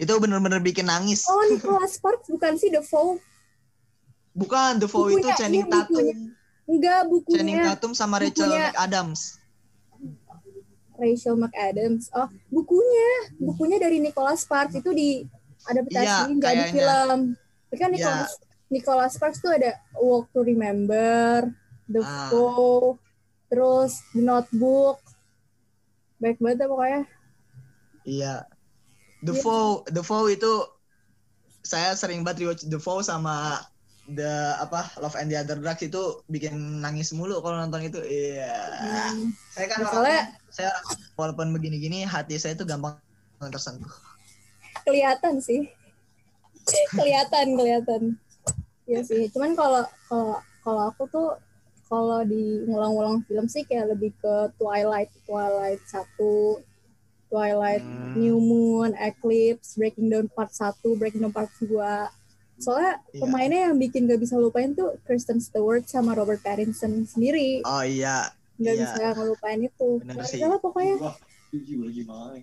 Itu bener-bener bikin nangis. oh Nicholas Sparks bukan sih The Foe Bukan The Foe itu Channing iya. Tatum. enggak Channing bukunya Tatum sama Rachel bukunya- McAdams. Rachel McAdams oh bukunya bukunya dari Nicholas Sparks itu di adaptasiin Iya, jadi film tapi kan. Nicholas Nicholas Sparks tuh ada Walk to Remember The Ah. Foe terus The Notebook baik banget ya pokoknya Iya. The Iya. Foe, The Foe itu saya sering banget rewatch The Foe sama The apa Love and the Other Drugs itu bikin nangis mulu kalau nonton itu. Iya. Hmm, Saya kan Soalnya- orangnya, saya walaupun begini-gini hati saya itu gampang tersentuh. kelihatan sih kelihatan kelihatan Iya sih cuman kalau kalau kalau aku tuh kalau di ngulang-ngulang film sih kayak lebih ke Twilight Twilight satu Twilight Hmm. New Moon, Eclipse, Breaking Down Part 1, Breaking Down Part 2. Soalnya Iya. pemainnya yang bikin gak bisa lupain tuh Kristen Stewart sama Robert Pattinson sendiri. Oh iya, Gak iya. bisa ngelupain itu. Bener Gak sih. pokoknya Wah,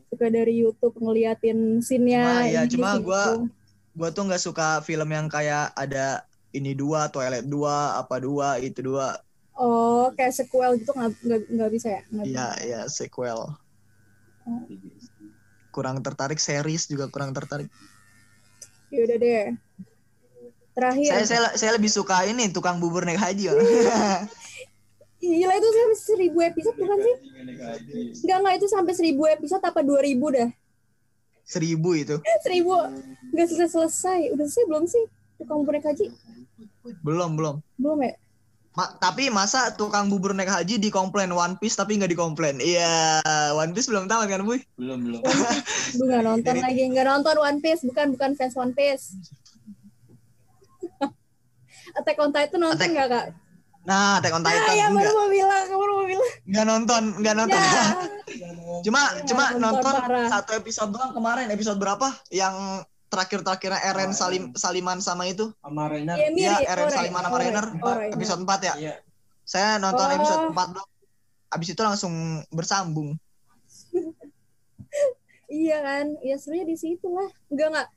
suka dari YouTube ngeliatin Cuma, scene-nya. iya, ini, cuma scene gua- itu. gua tuh nggak suka film yang kayak ada ini dua, Twilight dua, apa dua, itu dua. Oh, kayak sequel gitu nggak nggak nggak bisa ya? Iya, iya sequel. Kurang tertarik series juga kurang tertarik. Ya udah deh. Terakhir. Saya saya saya lebih suka ini tukang bubur naik haji. Gila itu sampai seribu episode bukan sih? Enggak enggak itu sampai seribu episode apa dua ribu dah? Seribu itu. seribu nggak selesai selesai udah selesai belum sih tukang bubur naik haji Belum, belum. belum ya Ma- tapi masa tukang bubur naik haji dikomplain One Piece tapi nggak dikomplain? Iya, One Piece belum tamat kan, Buy? Belum, belum. Gue nggak nonton lagi nggak nonton One Piece bukan bukan fans One Piece Attack on Titan nonton Attack- nggak kak? Nah, Attack on Ah Titan ya baru mau bilang, baru mau bilang. Nggak nonton, nggak nonton. Ya, cuma cuma nonton nonton parah. satu episode doang kemarin. Episode berapa? Yang terakhir-terakhirnya Eren Salim Saliman sama itu. Sama Renner. ya, Iya, mirip. Eren Ore, Saliman sama Renner. Ore, Episode 4 ya. Iya. Saya nonton Oh. episode 4 doang. Abis itu langsung bersambung. Iya kan, ya sebenarnya di situ lah. Enggak enggak.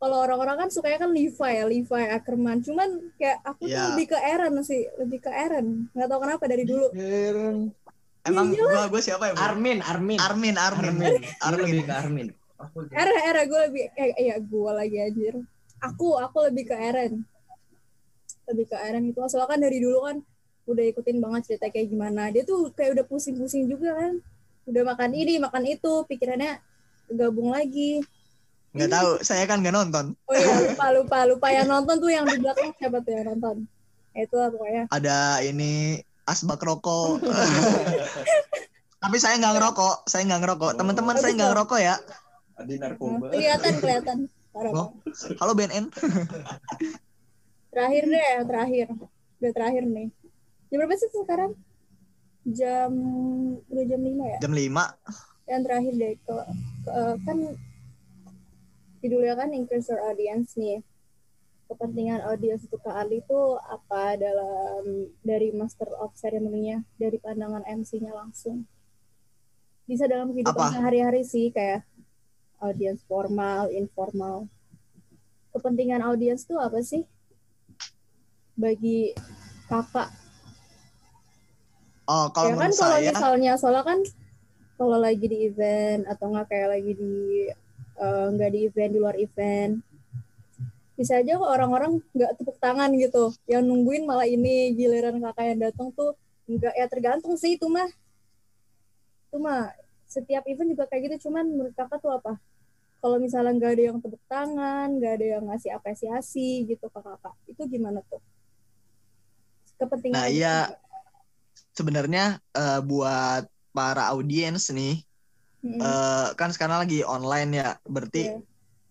Kalau orang-orang kan sukanya kan Levi ya, Levi Ackerman. Cuman kayak aku tuh Iya. lebih ke Eren sih, lebih ke Eren. Nggak tahu kenapa dari dulu. Emang Iya gua gua siapa ya? Bu? Armin, Armin. Armin, Armin. Armin. Armin. Lebih ke Armin. Eren, Eren, gue lebih, eh iya gue lagi anjir. Aku, aku lebih ke Eren. Lebih ke Eren itu. Soalnya kan dari dulu kan udah ikutin banget cerita kayak gimana. Dia tuh kayak udah pusing-pusing juga kan. Udah makan ini, makan itu, pikirannya gabung lagi. Nggak tahu, saya kan nggak nonton. Oh iya, lupa, lupa, lupa. Yang nonton tuh yang di belakang siapa tuh yang nonton? Ya, Itu lah pokoknya. Ada ini asbak rokok. Tapi saya nggak ngerokok, saya nggak ngerokok. Teman-teman saya nggak ngerokok ya. Ada narkoba. Kelihatan, kelihatan. Oh. Pak. Halo BNN. Terakhir deh, terakhir. Udah terakhir nih. Jam berapa sih sekarang? Jam udah jam 5 ya? Jam 5. Yang terakhir deh ke, ke- kan judulnya kan increase your audience nih kepentingan audience untuk Kak Ali itu apa dalam dari master of ceremony-nya dari pandangan MC-nya langsung bisa dalam kehidupan sehari-hari sih kayak audience formal informal. Kepentingan audience tuh apa sih? Bagi kakak. Oh, kalau ya kan kalau saya, misalnya soalnya kan kalau lagi di event atau nggak kayak lagi di eh, nggak di event di luar event bisa aja kok orang-orang nggak tepuk tangan gitu. Yang nungguin malah ini giliran kakak yang datang tuh nggak ya tergantung sih itu mah. Itu mah. Setiap event juga kayak gitu cuman menurut kakak tuh apa kalau misalnya nggak ada yang tepuk tangan nggak ada yang ngasih apresiasi gitu ke kakak itu gimana tuh kepentingan Nah, iya. sebenarnya eh, buat para audiens nih, Mm-mm. eh, kan sekarang lagi online ya, berarti Iya.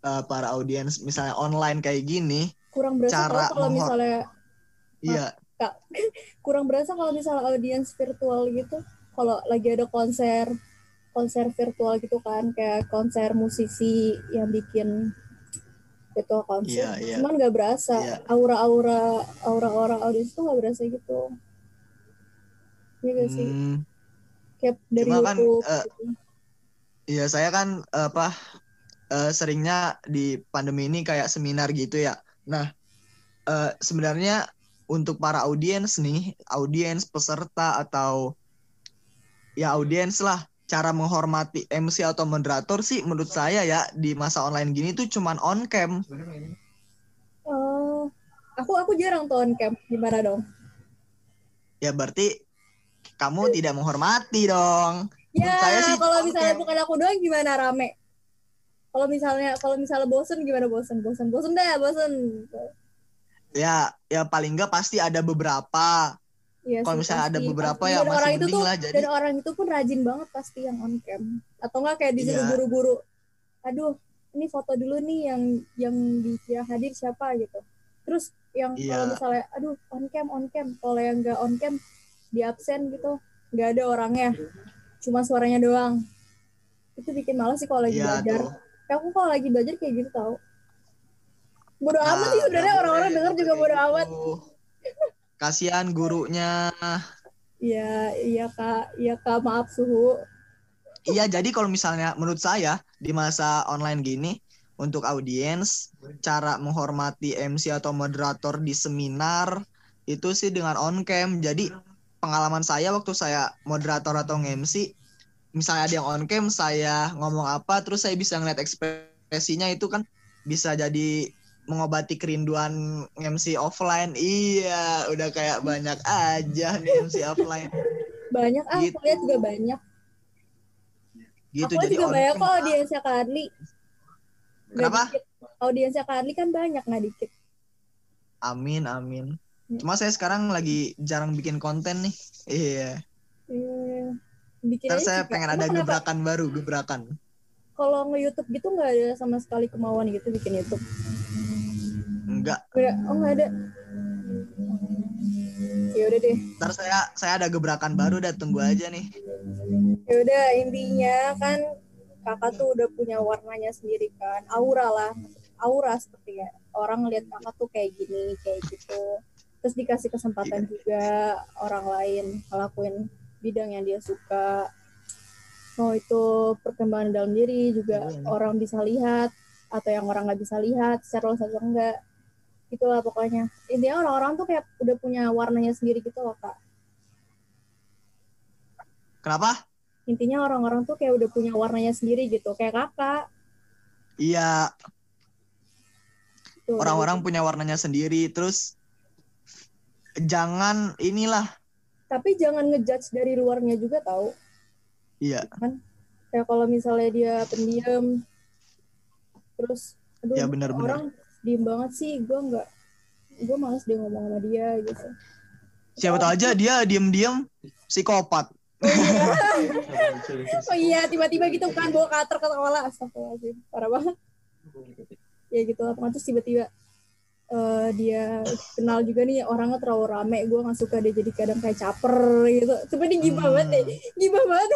eh, para audiens misalnya online kayak gini, kurang berasa cara kalau misalnya iya, kurang berasa kalau misalnya audiens virtual gitu kalau lagi ada konser konser virtual gitu kan kayak konser musisi yang bikin virtual konser Iya, iya. cuman nggak berasa Iya. aura-aura aura-aura audiens tuh nggak berasa gitu Iya gak sih hmm, kayak dari Cuma kan, YouTube eh, gitu. iya saya kan apa eh, seringnya di pandemi ini kayak seminar gitu ya. Nah, eh, sebenarnya untuk para audiens nih, audiens peserta atau ya audiens lah, cara menghormati MC atau moderator sih menurut saya ya di masa online gini tuh cuman on cam. oh aku aku jarang tuh on cam gimana dong Ya berarti kamu tidak menghormati dong. ya saya sih kalau misalnya bukan aku doang gimana rame kalau misalnya kalau misalnya bosen gimana bosen bosen bosen deh bosen Ya, ya paling enggak pasti ada beberapa. Iya Kalau misalnya ada beberapa pasti. ya Dan masih orang itu tuh, lah, jadi- dan orang itu pun rajin banget pasti yang on cam atau enggak kayak disuruh Iya. guru-guru aduh ini foto dulu nih yang yang di yang hadir siapa gitu terus yang Iya. kalau misalnya aduh on cam on cam kalau yang enggak on cam di absen gitu nggak ada orangnya cuma suaranya doang itu bikin malas sih kalau lagi Iya belajar tuh. Kayak aku kalau lagi belajar kayak gitu tau bodo Nah, amat sih sebenarnya orang-orang denger juga kayak bodo gitu. amat Kasihan gurunya. Iya, iya kak, iya kak, maaf suhu. Iya, jadi kalau misalnya menurut saya di masa online gini untuk audiens cara menghormati MC atau moderator di seminar itu sih dengan on cam. Jadi pengalaman saya waktu saya moderator atau nge-MC misalnya ada yang on cam saya ngomong apa terus saya bisa ngeliat ekspresinya itu kan bisa jadi mengobati kerinduan MC offline. Iya, udah kayak banyak aja nih MC offline. Banyak, ah, Gitu. aku lihat juga banyak. Gitu aku jadi juga banyak kok audiensnya. Nggak Kenapa? dikit. Audiensnya Kak Adli kan banyak, nggak dikit. Amin, amin. Ya. Cuma saya sekarang lagi jarang bikin konten nih. Iya. Eh, bikin Ntar aja saya juga. pengen Emang ada kenapa? gebrakan baru, gebrakan. Kalau nge-youtube gitu nggak ada sama sekali kemauan gitu bikin youtube. Enggak. Oh nggak ada. Ya udah deh. Ntar saya saya ada gebrakan baru dah tunggu aja nih. Ya udah intinya kan kakak tuh udah punya warnanya sendiri kan, aura lah, aura seperti ya. Orang ngeliat kakak tuh kayak gini, kayak gitu. Terus dikasih kesempatan juga orang lain ngelakuin bidang yang dia suka. Mau itu perkembangan dalam diri juga Iya, iya. orang bisa lihat atau yang orang nggak bisa lihat secara atau enggak. Itulah pokoknya. Intinya orang-orang tuh kayak udah punya warnanya sendiri gitu loh kak. Kenapa? intinya orang-orang tuh kayak udah punya warnanya sendiri gitu kayak kakak Iya, orang-orang punya warnanya sendiri. Terus jangan inilah. tapi jangan ngejudge dari luarnya juga tahu Iya, kayak kalau misalnya dia pendiam terus aduh Ya, benar-benar. orang diem banget sih. Gue nggak gue males dia ngomong sama dia gitu. Siapa tahu aja dia diem-diem psikopat. oh iya. Tiba-tiba gitu kan bawa cutter ke sekolah. Astagfirullahaladzim parah banget. Ya gitu lah terus tiba-tiba eh, dia kenal juga nih orangnya terlalu rame. Gue nggak suka dia jadi kadang kayak caper gitu. Coba dia gibah Hmm. banget deh gibah banget.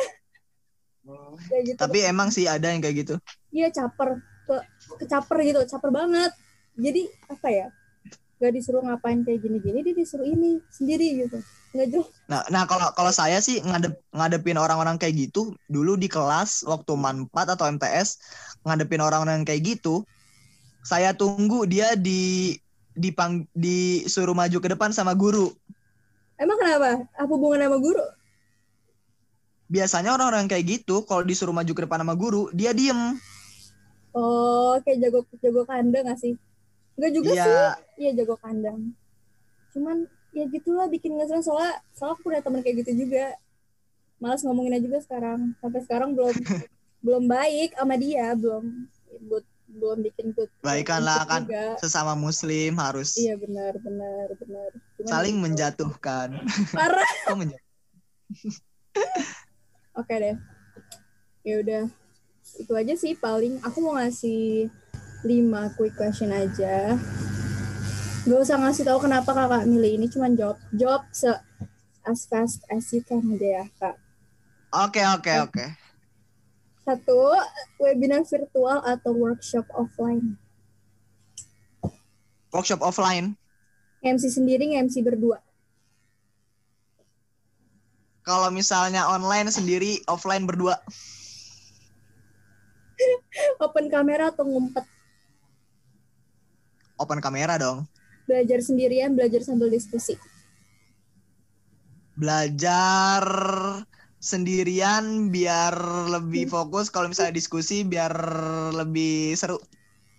Ya gitu Tapi emang sih ada yang kayak gitu. iya caper. Ke kecaper gitu caper banget jadi apa ya gak disuruh ngapain kayak gini-gini dia disuruh ini sendiri gitu. Nggak jelas. Nah, nah kalau kalau saya sih ngadep ngadepin orang-orang kayak gitu dulu di kelas waktu man 4 atau MTS ngadepin orang-orang kayak gitu saya tunggu dia di dipang disuruh maju ke depan sama guru. emang kenapa? Apa hubungan sama guru? Biasanya orang-orang kayak gitu kalau disuruh maju ke depan sama guru, dia diem. oh kayak jago jago kandang gak sih Enggak juga sih. Iya, jago kandang. Cuman ya gitulah bikin ngeselin soalnya soalnya aku punya teman kayak gitu juga. Malas ngomonginnya juga sekarang. Sampai sekarang belum belum baik sama dia. Belum but, belum bikin good Baikan good lah, image kan. juga. sesama muslim harus iya benar benar benar. Cuman saling gitu. menjatuhkan. parah. Kok menjatuh? oke deh. Ya udah. Itu aja sih paling. Aku mau ngasih lima quick question aja Gak usah ngasih tahu kenapa kakak milih ini cuman jawab jawab se as fast as you can aja ya kak Oke, oke, oke. satu webinar virtual atau workshop offline Workshop offline. MC sendiri MC berdua Kalau misalnya online sendiri, offline berdua. open kamera atau ngumpet Open kamera dong. belajar sendirian belajar sambil diskusi Belajar sendirian biar lebih fokus. Kalau misalnya diskusi biar lebih seru.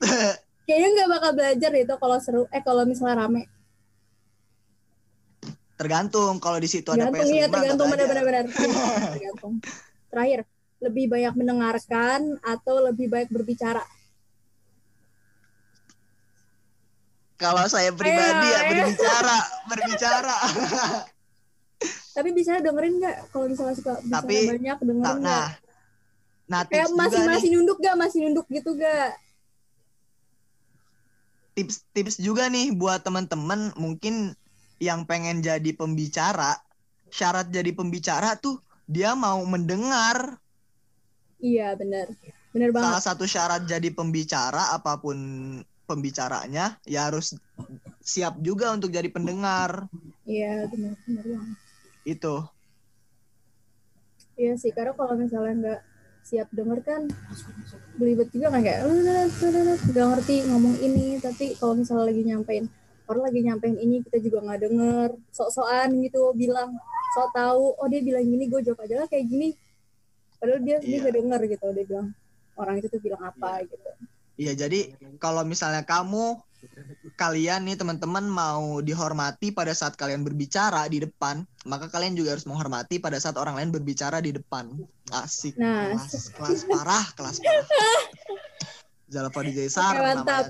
kayaknya nggak bakal belajar itu kalau seru eh kalau misalnya rame Tergantung kalau di situ ada tergantung PS5 iya nggak tergantung belajar. benar-benar benar tergantung terakhir lebih banyak mendengarkan atau lebih baik berbicara Kalau saya pribadi ya Ayo, ayo. berbicara, berbicara. tapi bisa dengerin nggak kalau misalnya suka bicara Tapi- banyak dengerin nah, nggak nah kayak tips masih juga nih, masih nunduk gak masih nunduk gitu gak tips-tips juga nih buat teman-teman mungkin yang pengen jadi pembicara. Syarat jadi pembicara tuh dia mau mendengar. iya benar benar banget Salah satu syarat jadi pembicara apa pun pembicaranya ya harus siap juga untuk jadi pendengar. iya benar benar banget Itu. Iya sih, karena kalau misalnya nggak siap denger kan belibet juga kan kayak nggak ngerti ngomong ini tapi kalau misalnya lagi nyampein orang lagi nyampein ini kita juga nggak denger sok-sokan gitu bilang sok tahu oh dia bilang gini gue jawab aja lah kayak gini padahal dia dia Iya. nggak denger gitu dia bilang orang itu tuh bilang apa gitu Iya, jadi kalau misalnya kamu kalian nih teman-teman mau dihormati pada saat kalian berbicara di depan, maka kalian juga harus menghormati pada saat orang lain berbicara di depan. Asik. Nah, kelas, kelas parah, kelas parah. Zalfa di Jaisar Oke, mantap.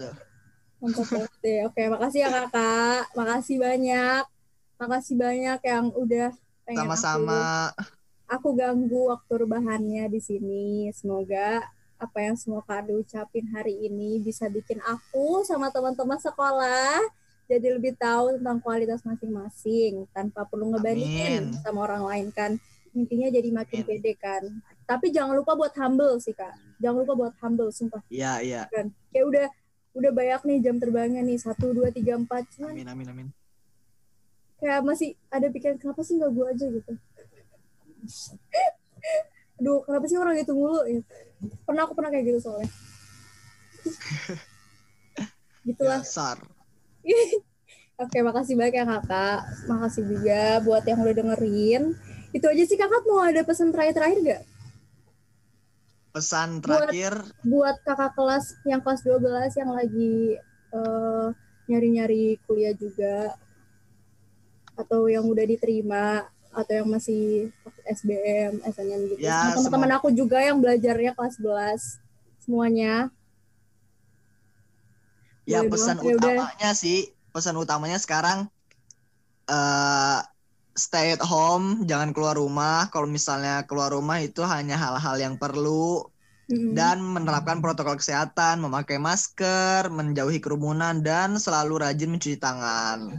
mantap banget deh oke makasih ya kakak makasih banyak makasih banyak yang udah pengen aku- Sama-sama. aku ganggu waktu rebahannya di sini. Semoga apa yang semua Kak Ade ucapin hari ini bisa bikin aku sama teman-teman sekolah jadi lebih tahu tentang kualitas masing-masing tanpa perlu ngebandingin Amin. sama orang lain kan. Intinya jadi makin Amin. pede kan. Tapi jangan lupa buat humble sih Kak. Jangan lupa buat humble sumpah Iya, iya. kan. Kayak udah udah banyak nih jam terbangnya nih satu dua tiga empat cuman Amin, amin, amin. kayak masih ada pikiran kenapa sih nggak gue aja gitu aduh kenapa sih orang itu mulu? Ya pernah aku pernah kayak gitu soalnya. Gitulah. Dasar. oke makasih banyak ya kakak. Makasih juga buat yang udah dengerin. Itu aja sih kakak. Mau ada pesan terakhir-terakhir gak Pesan Buat- terakhir, buat kakak kelas yang kelas 12 yang lagi eh, nyari-nyari kuliah juga atau yang udah diterima atau yang masih SBM, SNM gitu. Ya, teman-teman aku juga yang belajarnya kelas 11 semuanya. ya Boleh pesan doang, ya utamanya sih, pesan utamanya sekarang eh stay at home, jangan keluar rumah. Kalau misalnya keluar rumah itu hanya hal-hal yang perlu dan menerapkan protokol kesehatan, memakai masker, menjauhi kerumunan dan selalu rajin mencuci tangan.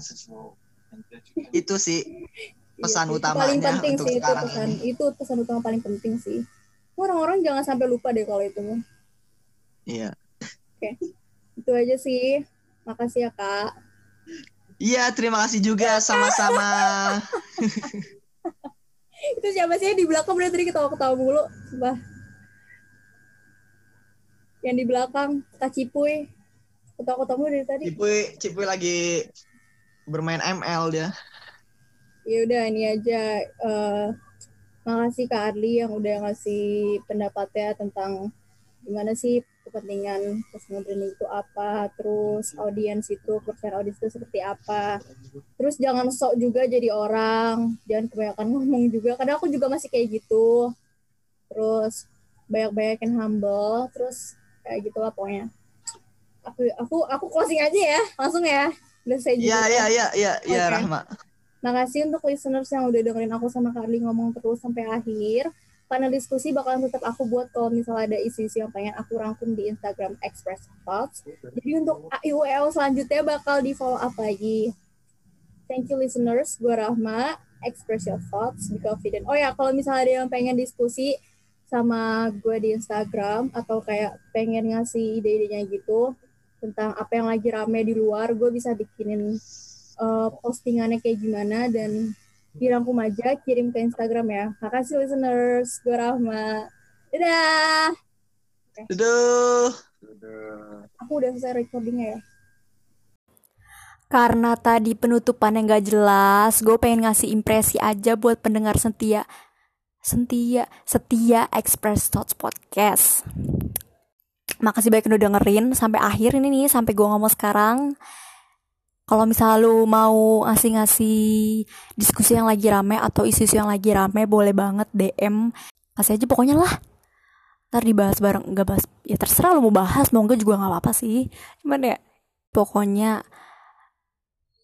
Itu sih pesan Iya, utamanya paling penting untuk sih itu pesan ini. itu pesan utama paling penting sih. Orang-orang jangan sampai lupa deh kalau itu. Iya. Oke. Itu aja sih. Makasih ya, Kak. Iya, terima kasih juga sama-sama. Itu siapa sih di belakang bener tadi ketawa-ketawa mulu. Sumpah. Yang di belakang, Kak Cipuy. Ketawa-ketawa dari tadi. Cipuy, Cipuy lagi bermain ML dia. Ya udah ini aja. eh makasih Kak Arli yang udah ngasih pendapatnya tentang gimana sih kepentingan personal branding itu apa, terus audiens itu, percaya audiens itu seperti apa. Terus jangan sok juga jadi orang, jangan kebanyakan ngomong juga. Kadang aku juga masih kayak gitu. Terus banyak-banyakin humble, terus kayak gitu lah pokoknya. Aku aku aku closing aja ya, langsung ya. Udah saya Iya, iya, iya, iya, iya. Rahma. Makasih untuk listeners yang udah dengerin aku sama Carly ngomong terus sampai akhir. Panel diskusi bakalan tetap aku buat kalau misalnya ada isu-isu yang pengen aku rangkum di Instagram Express Thoughts. Jadi untuk AIWL selanjutnya bakal di follow up lagi. Thank you listeners, gue Rahma. Express your thoughts, be confident. Oh ya, kalau misalnya ada yang pengen diskusi sama gue di Instagram atau kayak pengen ngasih ide-idenya gitu tentang apa yang lagi rame di luar, gue bisa bikinin uh, postingannya kayak gimana dan dirangkum aja kirim ke Instagram ya. Makasih listeners, gue Rahma. Dadah. Duh. Aku udah selesai recordingnya ya. Karena tadi penutupan yang gak jelas, gue pengen ngasih impresi aja buat pendengar setia. Setia, setia Express Thoughts Podcast. Makasih banyak udah dengerin sampai akhir ini nih, sampai gue ngomong sekarang. Kalau misalnya lu mau ngasih-ngasih diskusi yang lagi rame atau isu-isu yang lagi rame, boleh banget DM. Kasih aja pokoknya lah. Ntar dibahas bareng, nggak bahas. Ya terserah lu mau bahas, mau enggak juga nggak apa-apa sih. Cuman ya, pokoknya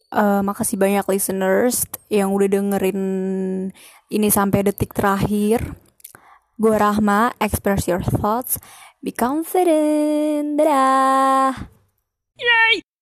eh, makasih banyak listeners yang udah dengerin ini sampai detik terakhir. Gue Rahma, express your thoughts, be confident. Dadah.